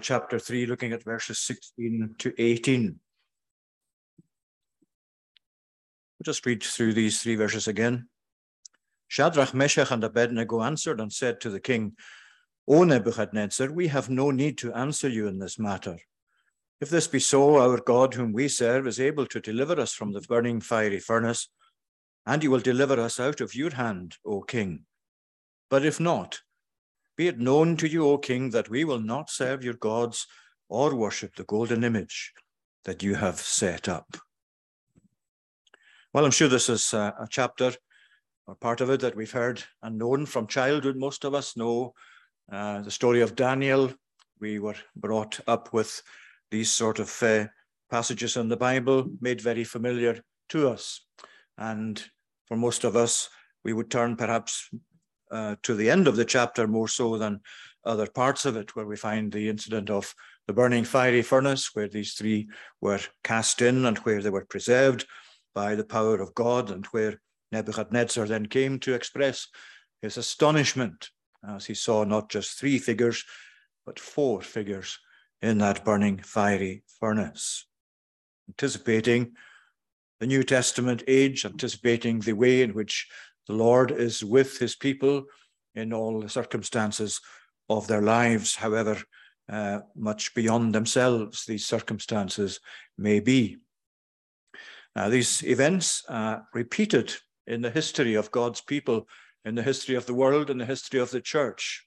chapter 3, looking at verses 16 to 18. We'll just read through these three verses again. Shadrach, Meshach, and Abednego answered and said to the king, O Nebuchadnezzar, we have no need to answer you in this matter. If this be so, our God, whom we serve, is able to deliver us from the burning fiery furnace, and he will deliver us out of your hand, O king. But if not, be it known to you, O king, that we will not serve your gods or worship the golden image that you have set up. Well, I'm sure this is a, a chapter or part of it that we've heard and known from childhood. Most of us know uh, the story of Daniel. We were brought up with these sort of uh, passages in the Bible, made very familiar to us. And for most of us, we would turn perhaps uh, to the end of the chapter more so than other parts of it, where we find the incident of the burning fiery furnace, where these three were cast in and where they were preserved by the power of God, and where Nebuchadnezzar then came to express his astonishment as he saw not just three figures, but four figures in that burning fiery furnace. Anticipating the New Testament age, anticipating the way in which the Lord is with his people in all the circumstances of their lives, however uh, much beyond themselves these circumstances may be. Now, these events are repeated in the history of God's people, in the history of the world, in the history of the church.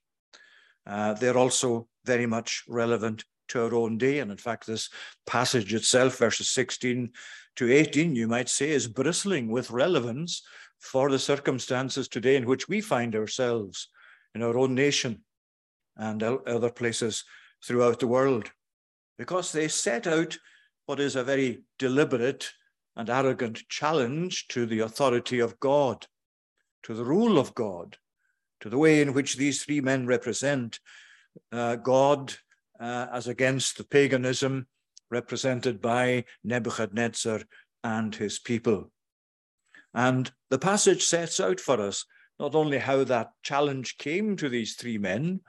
Uh, they're also very much relevant to our own day. And in fact, this passage itself, verses 16 to 18, you might say, is bristling with relevance for the circumstances today in which we find ourselves in our own nation and other places throughout the world, because they set out what is a very deliberate and arrogant challenge to the authority of God, to the rule of God, to the way in which these three men represent uh, God uh, as against the paganism represented by Nebuchadnezzar and his people. And the passage sets out for us not only how that challenge came to these three men,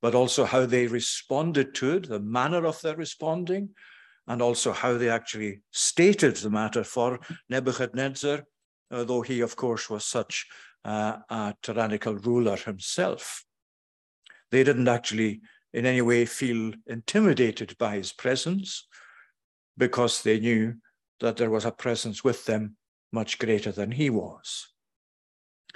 but also how they responded to it, the manner of their responding, and also how they actually stated the matter for Nebuchadnezzar, though he, of course, was such uh, a tyrannical ruler himself. They didn't actually in any way feel intimidated by his presence because they knew that there was a presence with them much greater than he was.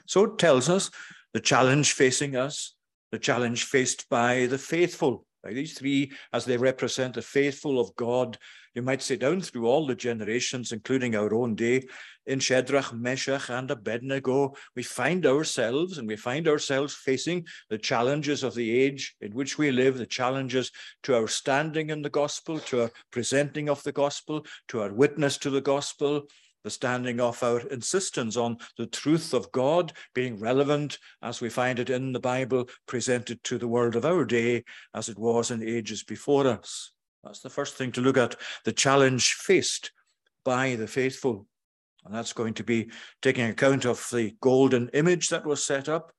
So it tells us the challenge facing us, the challenge faced by the faithful, by these three as they represent the faithful of God you might say down through all the generations, including our own day, in Shadrach, Meshach, and Abednego, we find ourselves and we find ourselves facing the challenges of the age in which we live, the challenges to our standing in the gospel, to our presenting of the gospel, to our witness to the gospel, the standing of our insistence on the truth of God being relevant as we find it in the Bible presented to the world of our day as it was in ages before us. That's the first thing to look at the challenge faced by the faithful. And that's going to be taking account of the golden image that was set up,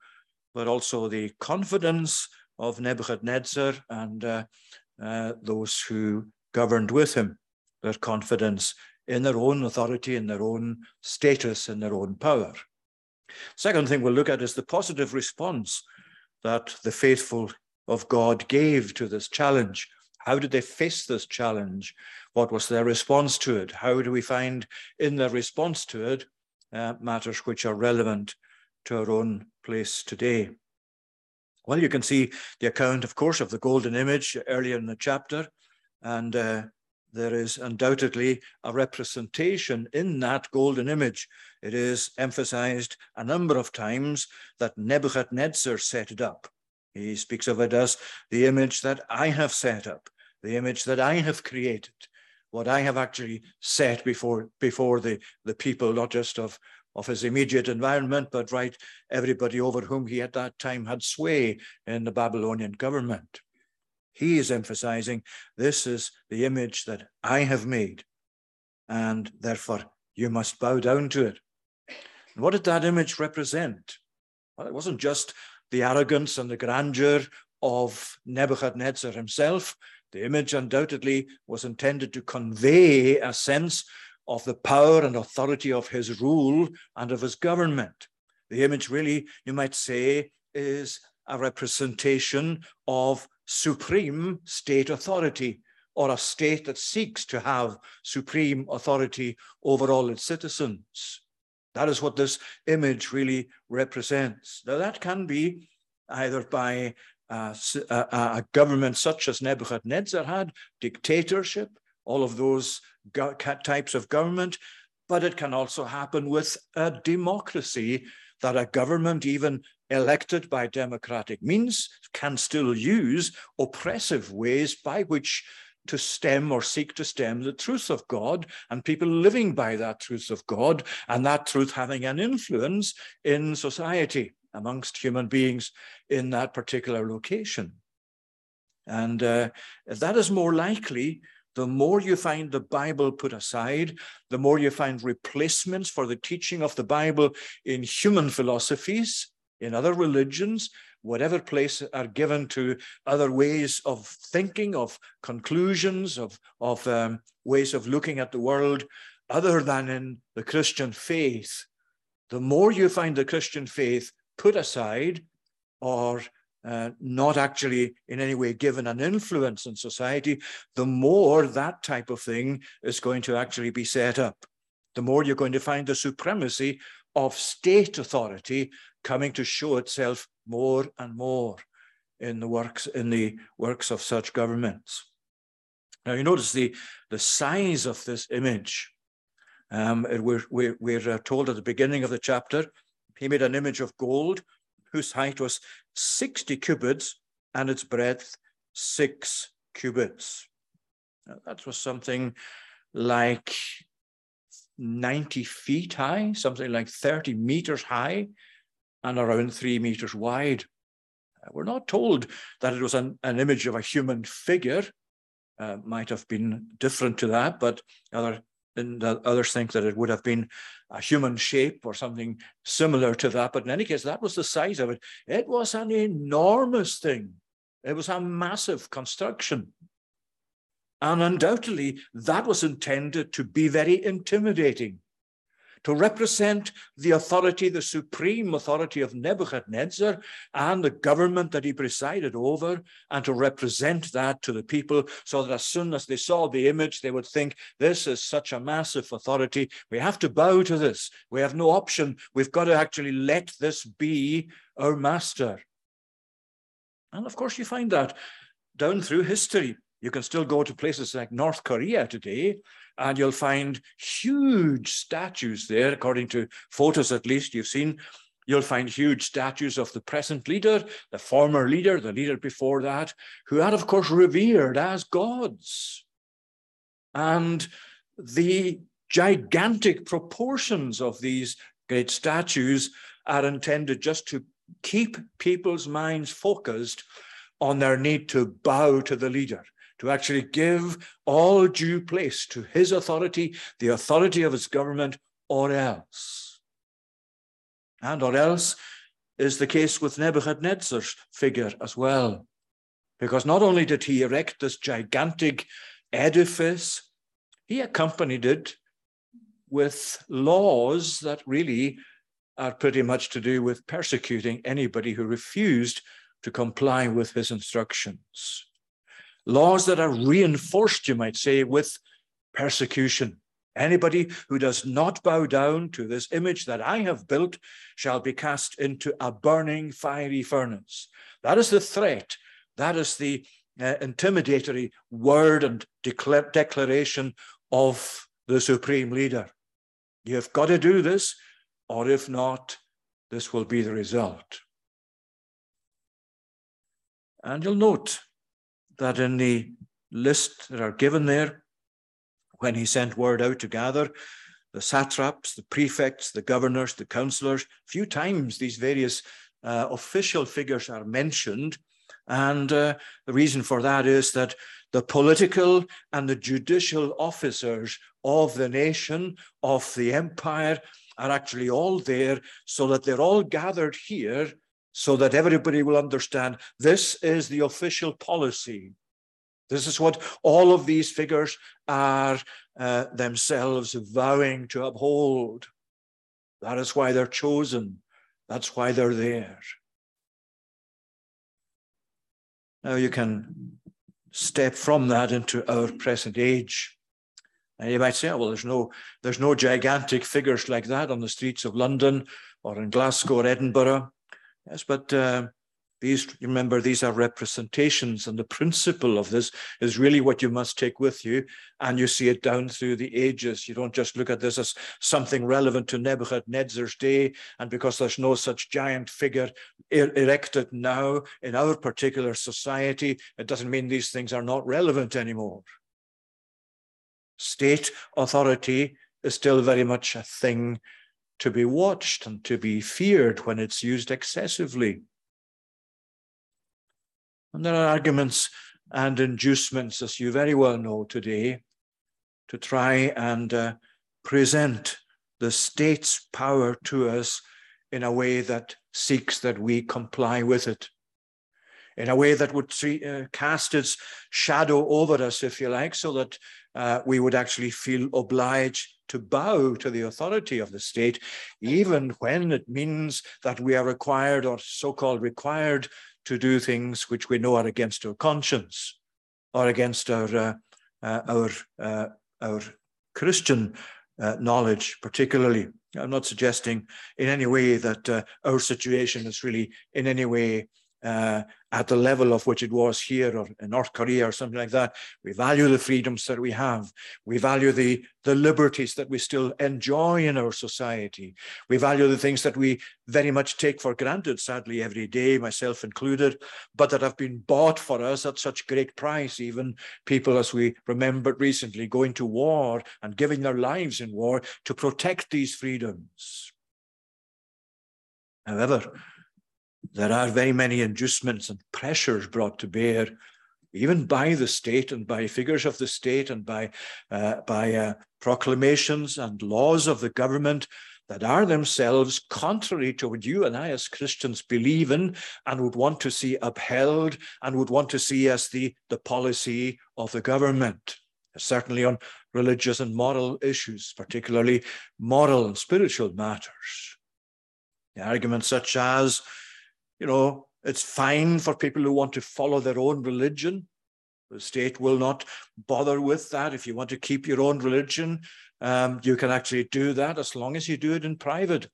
but also the confidence of Nebuchadnezzar and uh, uh, those who governed with him, their confidence in their own authority, in their own status, in their own power. Second thing we'll look at is the positive response that the faithful of God gave to this challenge. How did they face this challenge? What was their response to it? How do we find in their response to it uh, matters which are relevant to our own place today? Well, you can see the account, of course, of the golden image earlier in the chapter, and uh, there is undoubtedly a representation in that golden image. It is emphasized a number of times that Nebuchadnezzar set it up. He speaks of it as the image that I have set up the image that I have created, what I have actually set before before the, the people, not just of, of his immediate environment, but right everybody over whom he at that time had sway in the Babylonian government. He is emphasizing this is the image that I have made, and therefore you must bow down to it. And what did that image represent? Well, it wasn't just the arrogance and the grandeur of Nebuchadnezzar himself, The image undoubtedly was intended to convey a sense of the power and authority of his rule and of his government. The image, really, you might say, is a representation of supreme state authority or a state that seeks to have supreme authority over all its citizens. That is what this image really represents. Now, that can be either by uh, a, uh, uh, a, government such as Nebuchadnezzar had, dictatorship, all of those types of government, but it can also happen with a democracy that a government, even elected by democratic means, can still use oppressive ways by which to stem or seek to stem the truth of God and people living by that truth of God and that truth having an influence in society amongst human beings in that particular location. And uh, that is more likely the more you find the Bible put aside, the more you find replacements for the teaching of the Bible in human philosophies, in other religions, whatever place are given to other ways of thinking, of conclusions, of, of um, ways of looking at the world, other than in the Christian faith, the more you find the Christian faith put aside or uh, not actually in any way given an influence in society, the more that type of thing is going to actually be set up. The more you're going to find the supremacy of state authority coming to show itself more and more in the works in the works of such governments. Now you notice the the size of this image. Um, we're we're, we're uh, told at the beginning of the chapter, he made an image of gold whose height was 60 cubits and its breadth six cubits. Now, that was something like 90 feet high, something like 30 meters high, and around three meters wide. Uh, we're not told that it was an, an image of a human figure. Uh, might have been different to that, but other and others think that it would have been a human shape or something similar to that. But in any case, that was the size of it. It was an enormous thing. It was a massive construction. And undoubtedly, that was intended to be very intimidating to represent the authority, the supreme authority of Nebuchadnezzar and the government that he presided over, and to represent that to the people so that as soon as they saw the image, they would think, This is such a massive authority. We have to bow to this. We have no option. We've got to actually let this be our master. And of course, you find that down through history. You can still go to places like North Korea today and you'll find huge statues there, according to photos at least you've seen. You'll find huge statues of the present leader, the former leader, the leader before that, who are, of course, revered as gods. And the gigantic proportions of these great statues are intended just to keep people's minds focused on their need to bow to the leader, to actually give all due place to his authority, the authority of his government, or else. And or else is the case with Nebuchadnezzar's figure as well. Because not only did he erect this gigantic edifice, he accompanied it with laws that really are pretty much to do with persecuting anybody who refused to comply with his instructions laws that are reinforced, you might say, with persecution. Anybody who does not bow down to this image that I have built shall be cast into a burning fiery furnace. That is the threat. That is the uh, intimidatory word and decla- declaration of the supreme leader. You've got to do this, or if not, this will be the result. And you'll note that in the list that are given there, when he sent word out to gather, the satraps, the prefects, the governors, the councillors, few times these various uh, official figures are mentioned. And uh, the reason for that is that the political and the judicial officers of the nation, of the empire, are actually all there so that they're all gathered here so that everybody will understand this is the official policy This is what all of these figures are uh, themselves vowing to uphold. That is why they're chosen. That's why they're there. Now you can step from that into our present age. And you might say, oh, well, there's no, there's no gigantic figures like that on the streets of London or in Glasgow or Edinburgh. Yes, but uh, these, remember, these are representations, and the principle of this is really what you must take with you. And you see it down through the ages. You don't just look at this as something relevant to Nebuchadnezzar's day. And because there's no such giant figure er erected now in our particular society, it doesn't mean these things are not relevant anymore. State authority is still very much a thing to be watched and to be feared when it's used excessively. And there are arguments and inducements, as you very well know today, to try and uh, present the state's power to us in a way that seeks that we comply with it, in a way that would uh, cast its shadow over us, if you like, so that uh, we would actually feel obliged to bow to the authority of the state, even when it means that we are required or so called required to do things which we know are against our conscience or against our uh, uh, our uh, our Christian uh, knowledge, particularly. I'm not suggesting in any way that uh, our situation is really in any way uh, at the level of which it was here or in North Korea or something like that. We value the freedoms that we have. We value the, the liberties that we still enjoy in our society. We value the things that we very much take for granted, sadly, every day, myself included, but that have been bought for us at such great price. Even people, as we remembered recently, going to war and giving their lives in war to protect these freedoms. However, there are very many inducements and pressures brought to bear, even by the state and by figures of the state and by, uh, by uh, proclamations and laws of the government that are themselves contrary to what you and I as Christians believe in and would want to see upheld and would want to see as the, the policy of the government, certainly on religious and moral issues, particularly moral and spiritual matters. The arguments such as you know, it's fine for people who want to follow their own religion. The state will not bother with that. If you want to keep your own religion, um, you can actually do that as long as you do it in private.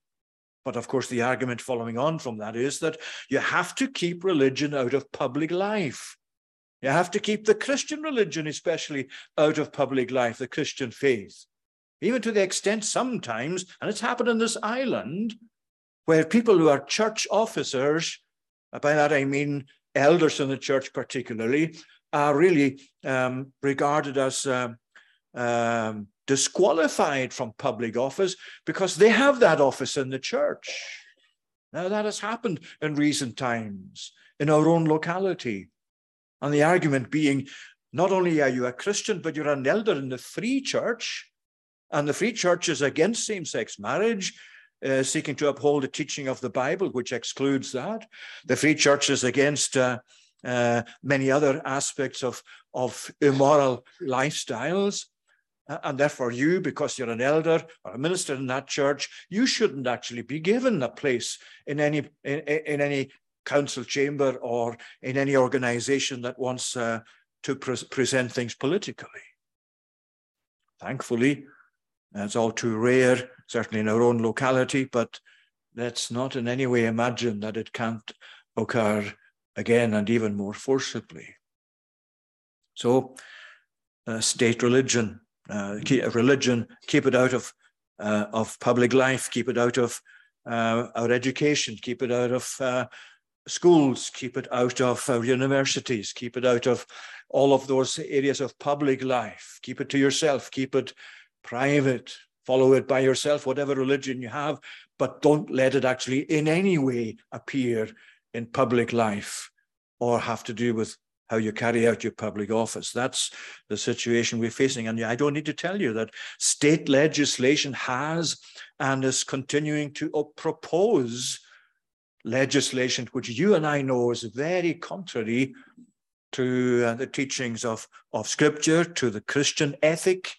But of course, the argument following on from that is that you have to keep religion out of public life. You have to keep the Christian religion, especially, out of public life, the Christian faith. Even to the extent sometimes, and it's happened in this island, where people who are church officers, by that I mean elders in the church particularly, are really um, regarded as um, um, disqualified from public office because they have that office in the church. Now, that has happened in recent times in our own locality. And the argument being not only are you a Christian, but you're an elder in the free church, and the free church is against same sex marriage uh, seeking to uphold the teaching of the Bible, which excludes that. The Free Church is against uh, uh, many other aspects of, of immoral lifestyles. Uh, and therefore, you, because you're an elder or a minister in that church, you shouldn't actually be given a place in any in, in any council chamber or in any organization that wants uh, to pre present things politically. Thankfully, it's all too rare certainly in our own locality, but let's not in any way imagine that it can't occur again and even more forcibly. So, uh, state religion, uh, keep, religion, keep it out of uh, of public life, keep it out of uh, our education, keep it out of uh, schools, keep it out of our universities, keep it out of all of those areas of public life. Keep it to yourself, keep it private, follow it by yourself, whatever religion you have, but don't let it actually in any way appear in public life or have to do with how you carry out your public office. That's the situation we're facing. And I don't need to tell you that state legislation has and is continuing to propose legislation which you and I know is very contrary to uh, the teachings of, of Scripture, to the Christian ethic,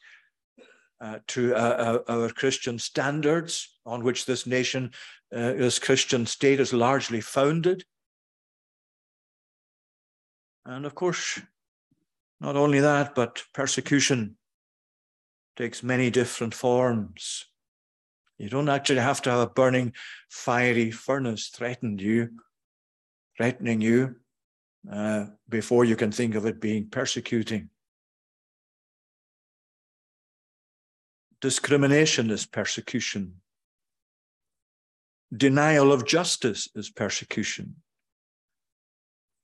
uh, to uh, uh our Christian standards on which this nation, uh, this Christian state is largely founded. And of course, not only that, but persecution takes many different forms. You don't actually have to have a burning, fiery furnace threatened you, threatening you, uh, before you can think of it being persecuting. Discrimination is persecution. Denial of justice is persecution.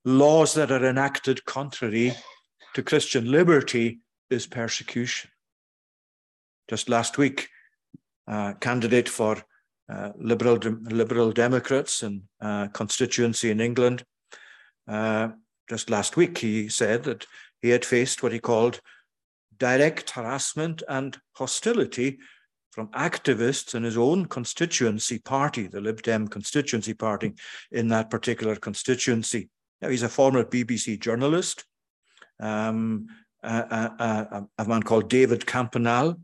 Laws that are enacted contrary to Christian liberty is persecution. Just last week, a candidate for uh, Liberal, Liberal Democrats in uh, constituency in England, uh, just last week, he said that he had faced what he called direct harassment and hostility from activists in his own constituency party, the Lib Dem constituency party in that particular constituency. Now, he's a former BBC journalist, um, a, a, a, man called David Campanale,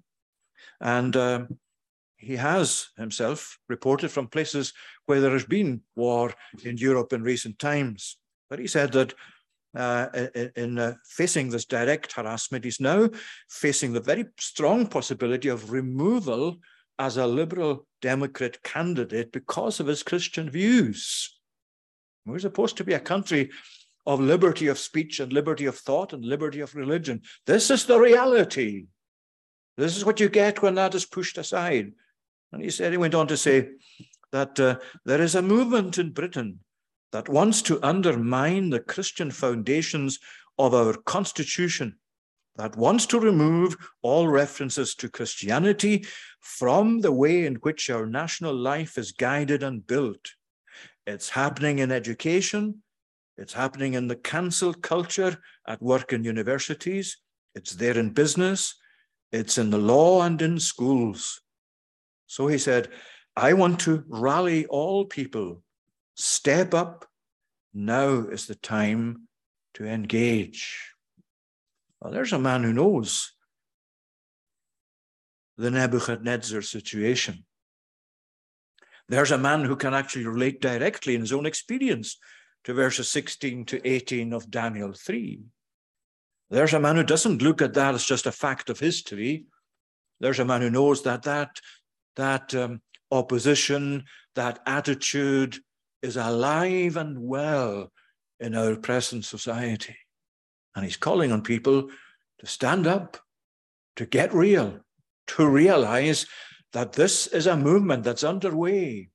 and um, he has himself reported from places where there has been war in Europe in recent times. But he said that uh, in uh, facing this direct harassment, he's now facing the very strong possibility of removal as a liberal Democrat candidate because of his Christian views. We're supposed to be a country of liberty of speech and liberty of thought and liberty of religion. This is the reality. This is what you get when that is pushed aside. And he said, he went on to say that uh, there is a movement in Britain that wants to undermine the Christian foundations of our constitution, that wants to remove all references to Christianity from the way in which our national life is guided and built. It's happening in education, it's happening in the cancel culture at work in universities, it's there in business, it's in the law and in schools. So he said, I want to rally all people Step up. Now is the time to engage. Well, there's a man who knows the Nebuchadnezzar situation. There's a man who can actually relate directly in his own experience to verses 16 to 18 of Daniel 3. There's a man who doesn't look at that as just a fact of history. There's a man who knows that that, that um, opposition, that attitude, is alive and well in our present society. And he's calling on people to stand up, to get real, to realize that this is a movement that's underway,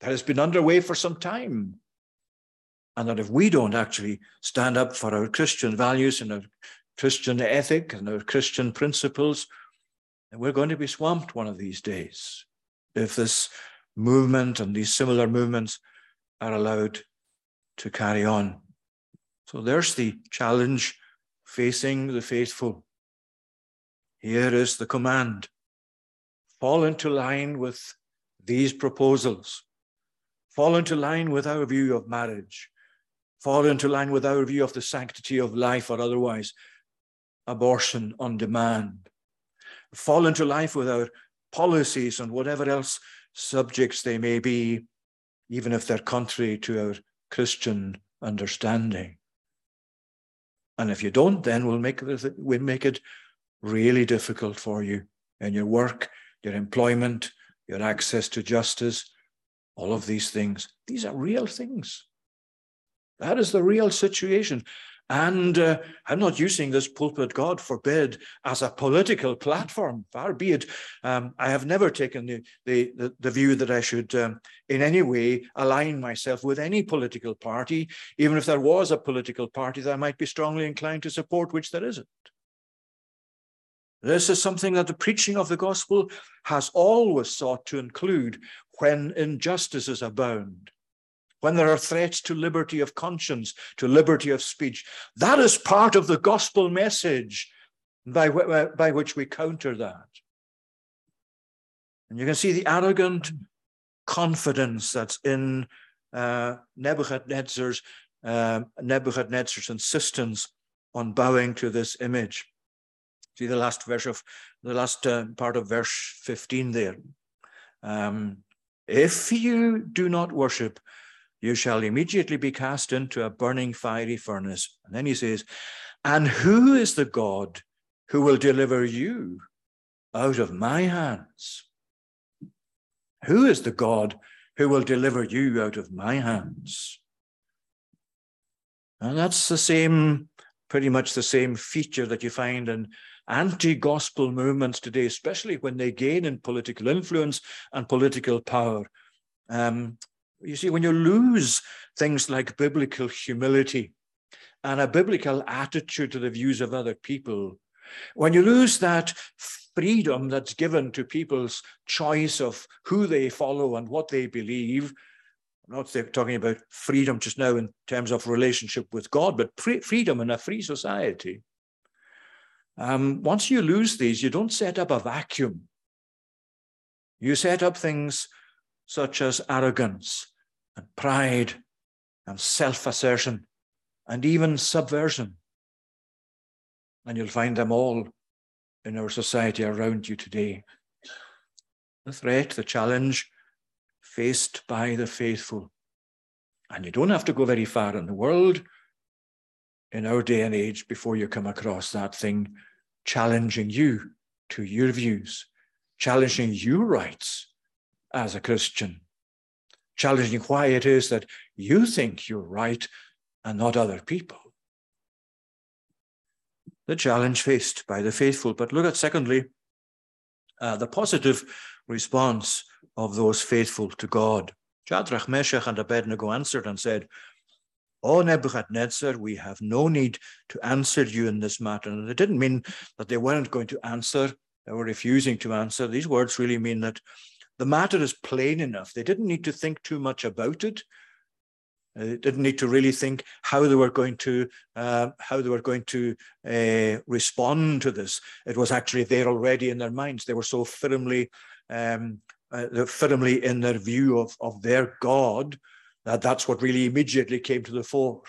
that has been underway for some time. And that if we don't actually stand up for our Christian values and our Christian ethic and our Christian principles, we're going to be swamped one of these days. If this movement and these similar movements are allowed to carry on. So there's the challenge facing the faithful. Here is the command. Fall into line with these proposals, fall into line with our view of marriage, fall into line with our view of the sanctity of life or otherwise. Abortion on demand, fall into line with our policies and whatever else subjects they may be even if they're contrary to our Christian understanding. And if you don't, then we'll make we'll make it really difficult for you in your work, your employment, your access to justice, all of these things. These are real things. That is the real situation. And uh, I'm not using this pulpit, God forbid, as a political platform. Far be it. Um, I have never taken the, the, the, view that I should um, in any way align myself with any political party, even if there was a political party that I might be strongly inclined to support, which there isn't. This is something that the preaching of the gospel has always sought to include when injustices abound when there are threats to liberty of conscience, to liberty of speech. That is part of the gospel message by, by which we counter that. And you can see the arrogant confidence that's in uh, Nebuchadnezzar's uh, Nebuchadnezzar's insistence on bowing to this image. See the last verse of the last uh, part of verse 15 there. Um, if you do not worship, you shall immediately be cast into a burning fiery furnace. And then he says, And who is the God who will deliver you out of my hands? Who is the God who will deliver you out of my hands? And that's the same, pretty much the same feature that you find in anti gospel movements today, especially when they gain in political influence and political power. Um, you see, when you lose things like biblical humility and a biblical attitude to the views of other people, when you lose that freedom that's given to people's choice of who they follow and what they believe, I'm not talking about freedom just now in terms of relationship with God, but freedom in a free society. Um, once you lose these, you don't set up a vacuum. You set up things such as arrogance and pride and self assertion and even subversion. And you'll find them all in our society around you today. The threat, the challenge faced by the faithful. And you don't have to go very far in the world in our day and age before you come across that thing challenging you to your views, challenging your rights as a Christian, challenging why it is that you think you're right and not other people. The challenge faced by the faithful. But look at, secondly, uh, the positive response of those faithful to God. Shadrach, Meshach, and Abednego answered and said, O Nebuchadnezzar, we have no need to answer you in this matter. And it didn't mean that they weren't going to answer, they were refusing to answer. These words really mean that the matter is plain enough. They didn't need to think too much about it. They didn't need to really think how they were going to uh, how they were going to uh, respond to this. It was actually there already in their minds. They were so firmly um, uh, firmly in their view of, of their God that that's what really immediately came to the fore.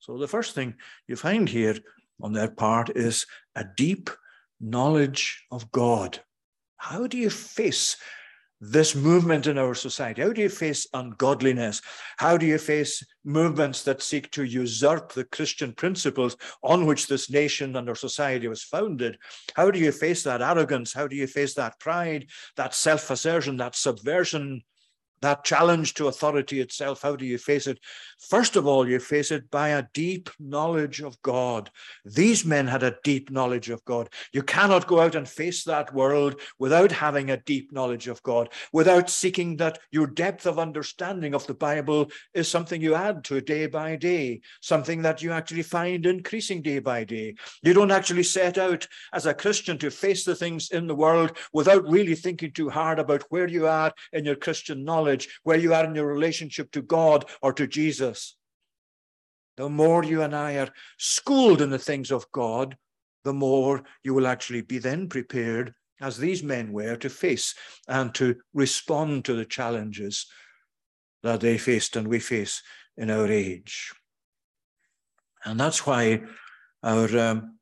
So the first thing you find here on their part is a deep knowledge of God. How do you face this movement in our society? How do you face ungodliness? How do you face movements that seek to usurp the Christian principles on which this nation and our society was founded? How do you face that arrogance? How do you face that pride, that self assertion, that subversion that challenge to authority itself, how do you face it? First of all, you face it by a deep knowledge of God. These men had a deep knowledge of God. You cannot go out and face that world without having a deep knowledge of God, without seeking that your depth of understanding of the Bible is something you add to day by day, something that you actually find increasing day by day. You don't actually set out as a Christian to face the things in the world without really thinking too hard about where you are in your Christian knowledge where you are in your relationship to God or to Jesus. The more you and I are schooled in the things of God, the more you will actually be then prepared, as these men were, to face and to respond to the challenges that they faced and we face in our age. And that's why our um,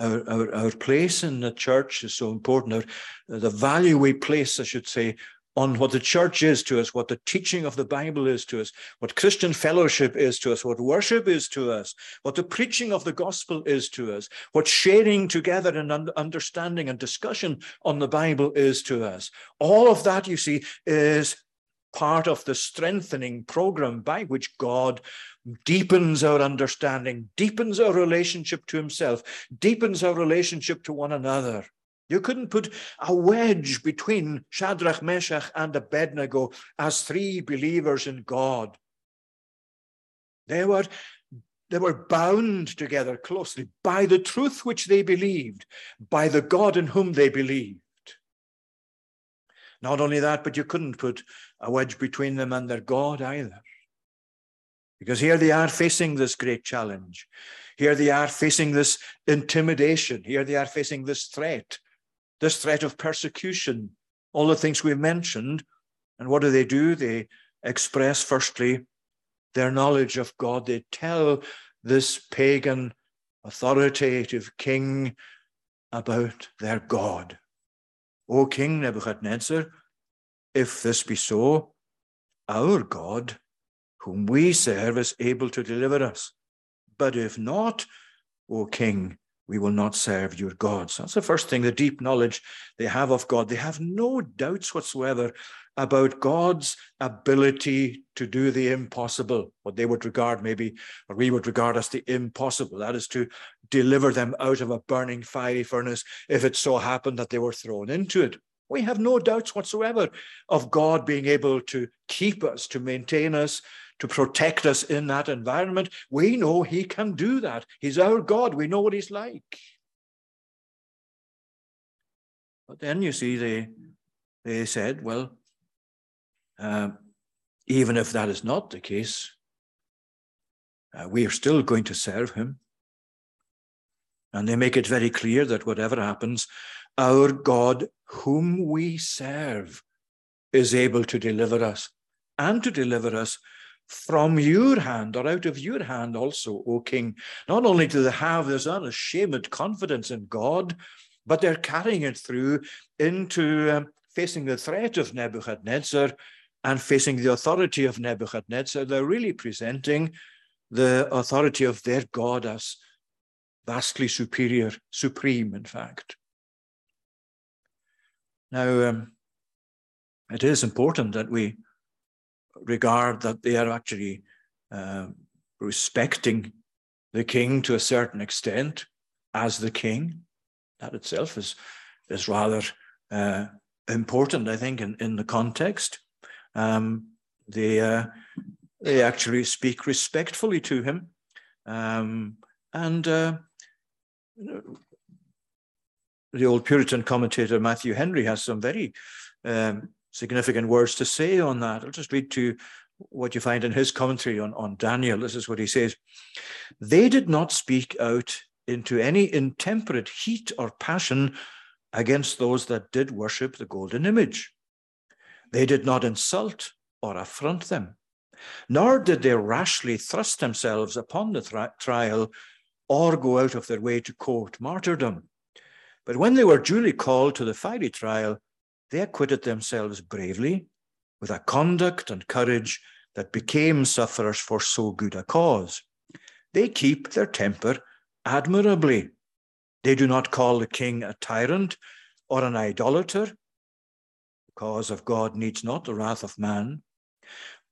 our, our, our place in the church is so important. Our, the value we place, I should say, on what the church is to us, what the teaching of the Bible is to us, what Christian fellowship is to us, what worship is to us, what the preaching of the gospel is to us, what sharing together and understanding and discussion on the Bible is to us. All of that, you see, is part of the strengthening program by which God deepens our understanding, deepens our relationship to Himself, deepens our relationship to one another. You couldn't put a wedge between Shadrach, Meshach, and Abednego as three believers in God. They were, they were bound together closely by the truth which they believed, by the God in whom they believed. Not only that, but you couldn't put a wedge between them and their God either. Because here they are facing this great challenge. Here they are facing this intimidation. Here they are facing this threat this threat of persecution, all the things we've mentioned. And what do they do? They express, firstly, their knowledge of God. They tell this pagan authoritative king about their God. O King Nebuchadnezzar, if this be so, our God, whom we serve, is able to deliver us. But if not, O King, we will not serve your gods. That's the first thing, the deep knowledge they have of God. They have no doubts whatsoever about God's ability to do the impossible, what they would regard maybe, or we would regard as the impossible. That is to deliver them out of a burning fiery furnace if it so happened that they were thrown into it. We have no doubts whatsoever of God being able to keep us, to maintain us, to protect us in that environment. We know He can do that. He's our God. We know what He's like. But then you see, they, they said, well, uh, even if that is not the case, uh, we are still going to serve him. And they make it very clear that whatever happens, our God, whom we serve, is able to deliver us and to deliver us from your hand or out of your hand also, O King. Not only do they have this unashamed confidence in God, but they're carrying it through into um, facing the threat of Nebuchadnezzar and facing the authority of Nebuchadnezzar, they're really presenting the authority of their God as vastly superior, supreme, in fact. Now, um, it is important that we regard that they are actually uh, respecting the king to a certain extent as the king. That itself is, is rather uh, important, I think, in, in the context. Um, they uh, they actually speak respectfully to him, um, and uh, the old Puritan commentator Matthew Henry has some very um, significant words to say on that. I'll just read to what you find in his commentary on, on Daniel. This is what he says They did not speak out into any intemperate heat or passion against those that did worship the golden image. They did not insult or affront them, nor did they rashly thrust themselves upon the tri- trial or go out of their way to court martyrdom. But when they were duly called to the fiery trial, they acquitted themselves bravely, with a conduct and courage that became sufferers for so good a cause. They keep their temper admirably. They do not call the king a tyrant or an idolater, The cause of God needs not the wrath of man,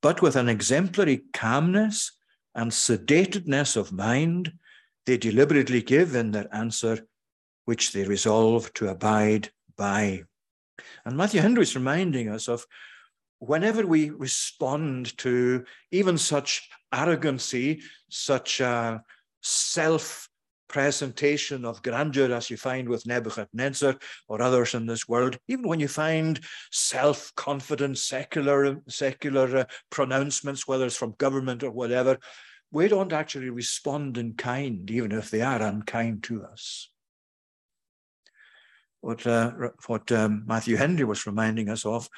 but with an exemplary calmness and sedatedness of mind, they deliberately give in their answer, which they resolve to abide by. And Matthew Henry is reminding us of whenever we respond to even such arrogancy, such self presentation of grandeur as you find with Nebuchadnezzar or others in this world, even when you find self-confident secular secular uh, pronouncements, whether it's from government or whatever, we don't actually respond in kind, even if they are unkind to us. What, uh, what um, Matthew Henry was reminding us of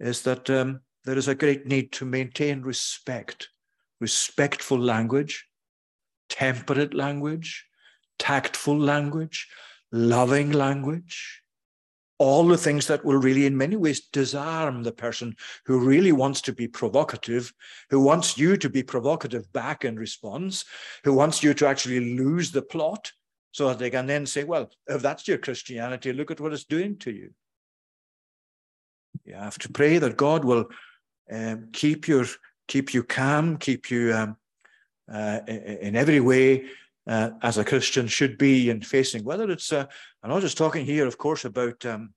is that um, there is a great need to maintain respect, respectful language, temperate language, tactful language, loving language, all the things that will really, in many ways, disarm the person who really wants to be provocative, who wants you to be provocative back in response, who wants you to actually lose the plot so that they can then say, well, if that's your Christianity, look at what it's doing to you. You have to pray that God will um, keep your keep you calm, keep you um, uh, in every way uh, as a Christian should be in facing, whether it's, uh, I'm not just talking here, of course, about, um,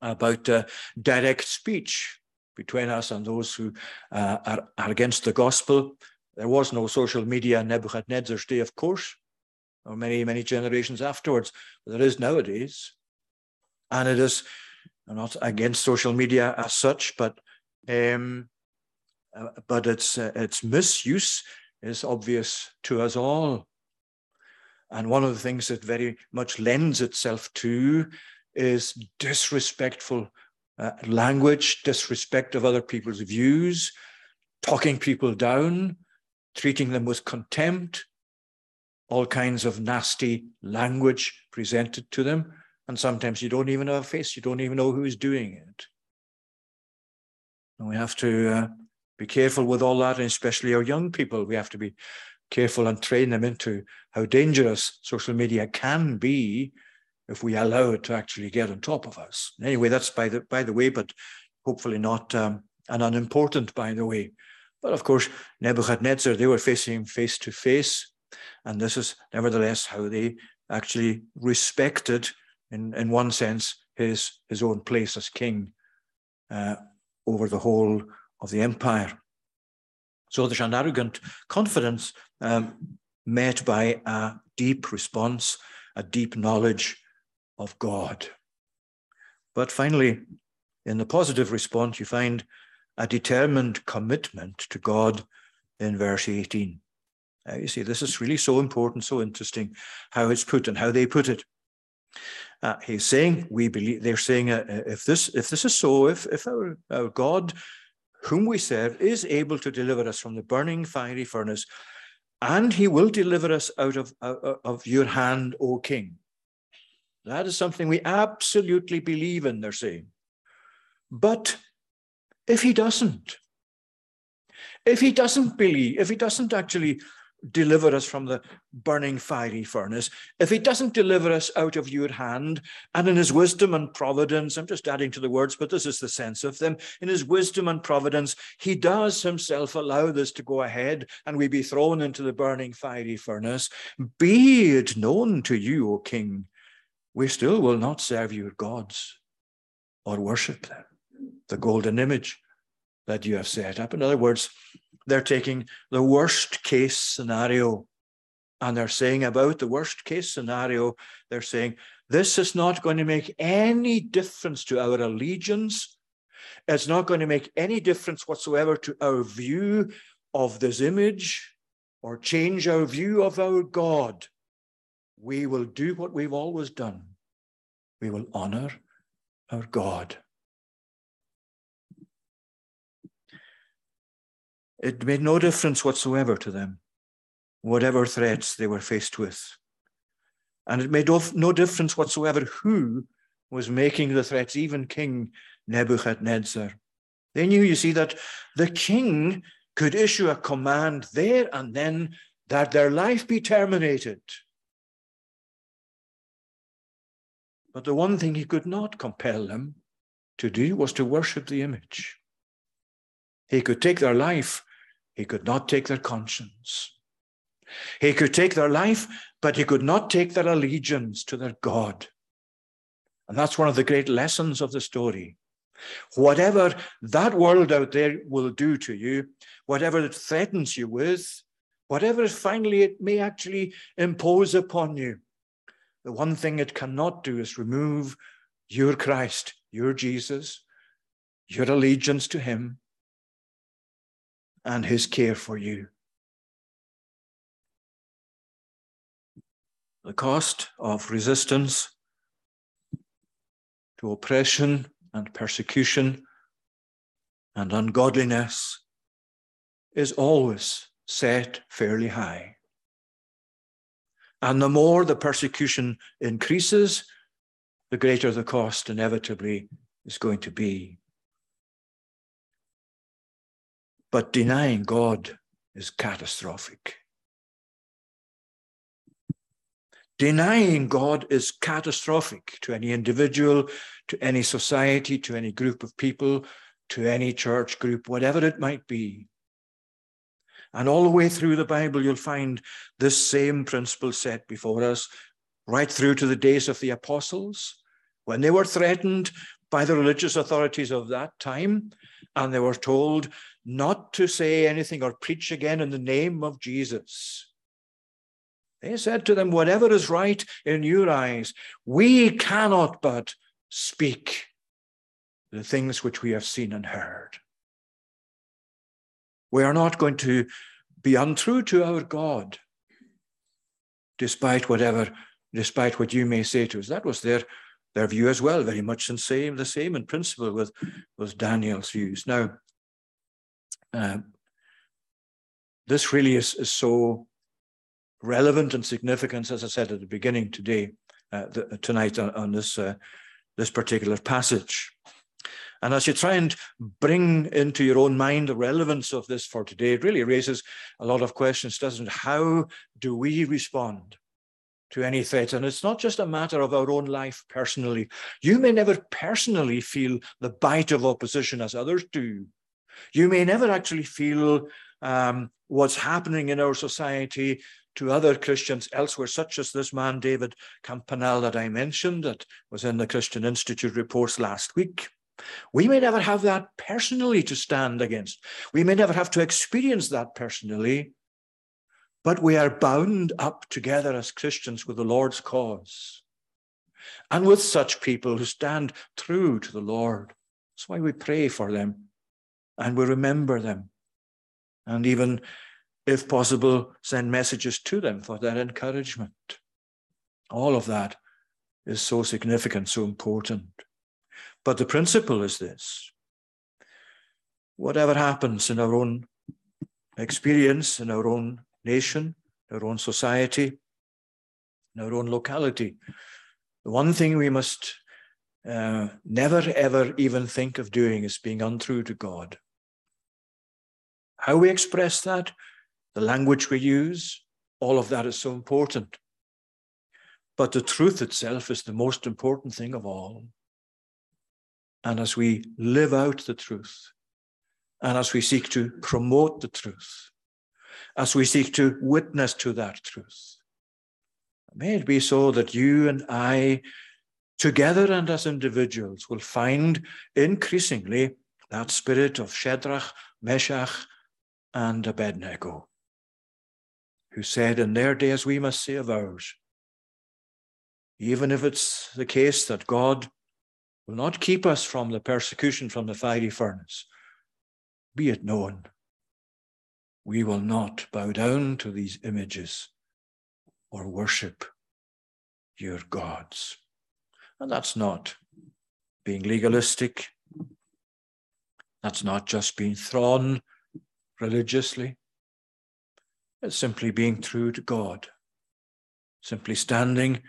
about uh, direct speech between us and those who uh, are, are against the gospel. There was no social media in Nebuchadnezzar's day, of course, or many, many generations afterwards, but there is nowadays. And it is, I'm not against social media as such, but um, uh, but its uh, its misuse is obvious to us all. And one of the things that very much lends itself to is disrespectful uh, language, disrespect of other people's views, talking people down, treating them with contempt, all kinds of nasty language presented to them. And sometimes you don't even have a face, you don't even know who's doing it. And we have to uh, be careful with all that, and especially our young people. We have to be careful and train them into how dangerous social media can be if we allow it to actually get on top of us. Anyway, that's by the by the way, but hopefully not um, and unimportant by the way. But of course, Nebuchadnezzar, they were facing face to face. And this is nevertheless how they actually respected, in, in one sense, his, his own place as king uh, over the whole of the empire. So there's an arrogant confidence um, met by a deep response, a deep knowledge of God. But finally, in the positive response, you find a determined commitment to God in verse 18. Uh, you see, this is really so important, so interesting how it's put and how they put it. Uh, he's saying, we believe, they're saying, uh, uh, if this if this is so, if, if our, our God, whom we serve, is able to deliver us from the burning fiery furnace, and he will deliver us out of, of, of your hand, O king. That is something we absolutely believe in, they're saying. But if he doesn't, if he doesn't believe, if he doesn't actually deliver us from the burning fiery furnace, if he doesn't deliver us out of your hand, and in his wisdom and providence, I'm just adding to the words, but this is the sense of them, in his wisdom and providence, he does himself allow this to go ahead and we be thrown into the burning fiery furnace, be it known to you, O king, we still will not serve your gods or worship them, the golden image that you have set up. In other words, they're taking the worst case scenario and they're saying about the worst case scenario, they're saying this is not going to make any difference to our allegiance. It's not going to make any difference whatsoever to our view of this image or change our view of our God. We will do what we've always done. We will honor our God. It made no difference whatsoever to them, whatever threats they were faced with. And it made no difference whatsoever who was making the threats, even King Nebuchadnezzar. They knew, you see, that the king could issue a command there and then that their life be terminated. But the one thing he could not compel them to do was to worship the image. He could take their life he could not take their conscience. He could take their life, but he could not take their allegiance to their God. And that's one of the great lessons of the story. Whatever that world out there will do to you, whatever it threatens you with, whatever finally it may actually impose upon you, the one thing it cannot do is remove your Christ, your Jesus, your allegiance to him, and his care for you. The cost of resistance to oppression and persecution and ungodliness is always set fairly high. And the more the persecution increases, the greater the cost inevitably is going to be. But denying God is catastrophic. Denying God is catastrophic to any individual, to any society, to any group of people, to any church group, whatever it might be. And all the way through the Bible, you'll find this same principle set before us, right through to the days of the apostles, when they were threatened by the religious authorities of that time, and they were told not to say anything or preach again in the name of Jesus. They said to them, Whatever is right in your eyes, we cannot but speak the things which we have seen and heard. We are not going to be untrue to our God, despite whatever, despite what you may say to us. That was their, their view as well, very much the same, the same in principle with, with Daniel's views. Now, uh, this really is, is so relevant and significant, as I said at the beginning today, uh, the, tonight on, on this, uh, this particular passage. And as you try and bring into your own mind the relevance of this for today, it really raises a lot of questions, doesn't it? How do we respond to any threat? And it's not just a matter of our own life personally. You may never personally feel the bite of opposition as others do. You may never actually feel um, what's happening in our society to other Christians elsewhere, such as this man, David Campanelle, that I mentioned, that was in the Christian Institute reports last week. We may never have that personally to stand against. We may never have to experience that personally, but we are bound up together as Christians with the Lord's cause and with such people who stand true to the Lord. That's why we pray for them and we remember them. And even, if possible, send messages to them for their encouragement. All of that is so significant, so important. But the principle is this whatever happens in our own experience, in our own nation, our own society, our own locality, the one thing we must uh, never ever even think of doing is being untrue to God. How we express that, the language we use, all of that is so important. But the truth itself is the most important thing of all. And as we live out the truth, and as we seek to promote the truth, as we seek to witness to that truth, may it be so that you and I, together and as individuals, will find increasingly that spirit of Shadrach, Meshach, and Abednego, who said, In their days we must say of ours, even if it's the case that God will not keep us from the persecution from the fiery furnace. Be it known, we will not bow down to these images or worship your gods. And that's not being legalistic. That's not just being thrown religiously. It's simply being true to God, simply standing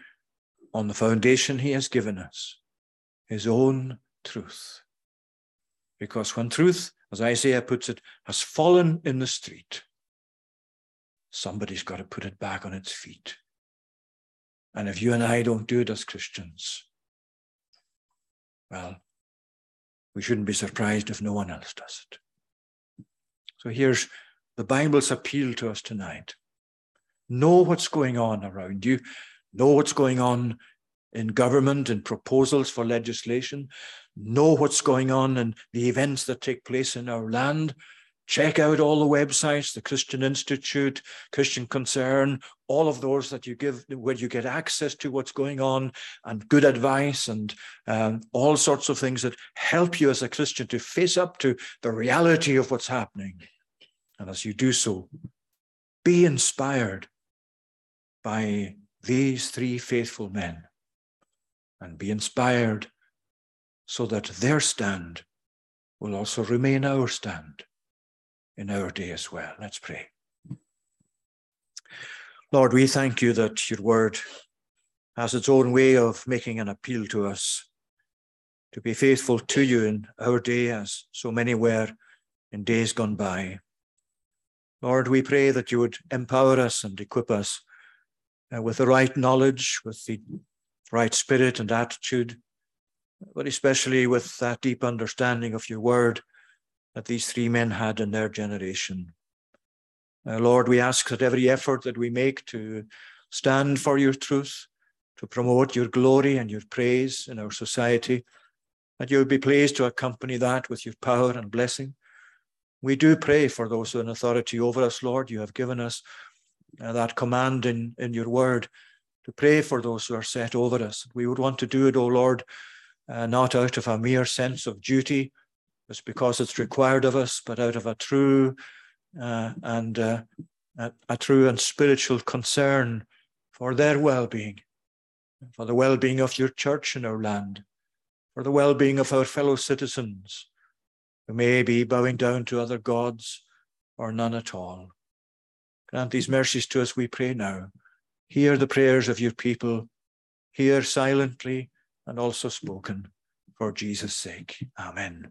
on the foundation He has given us his own truth. Because when truth, as Isaiah puts it, has fallen in the street, somebody's got to put it back on its feet. And if you and I don't do it as Christians, well, we shouldn't be surprised if no one else does it. So here's the Bible's appeal to us tonight. Know what's going on around you. Know what's going on in government and proposals for legislation, know what's going on and the events that take place in our land. Check out all the websites, the Christian Institute, Christian Concern, all of those that you give, where you get access to what's going on and good advice and um, all sorts of things that help you as a Christian to face up to the reality of what's happening. And as you do so, be inspired by these three faithful men and be inspired so that their stand will also remain our stand in our day as well. Let's pray. Lord, we thank you that your word has its own way of making an appeal to us to be faithful to you in our day as so many were in days gone by. Lord, we pray that you would empower us and equip us uh, with the right knowledge, with the right spirit and attitude, but especially with that deep understanding of your word that these three men had in their generation. Uh, Lord, we ask that every effort that we make to stand for your truth, to promote your glory and your praise in our society, that you would be pleased to accompany that with your power and blessing. We do pray for those who are in authority over us, Lord. You have given us uh, that command in, in your word to pray for those who are set over us. We would want to do it, O Lord, uh, not out of a mere sense of duty, just because it's required of us, but out of a true uh, and uh, a, a true and spiritual concern for their well-being, for the well-being of your church in our land, for the well-being of our fellow citizens who may be bowing down to other gods or none at all. Grant these mercies to us, we pray now. Hear the prayers of your people, hear silently and also spoken for Jesus' sake. Amen.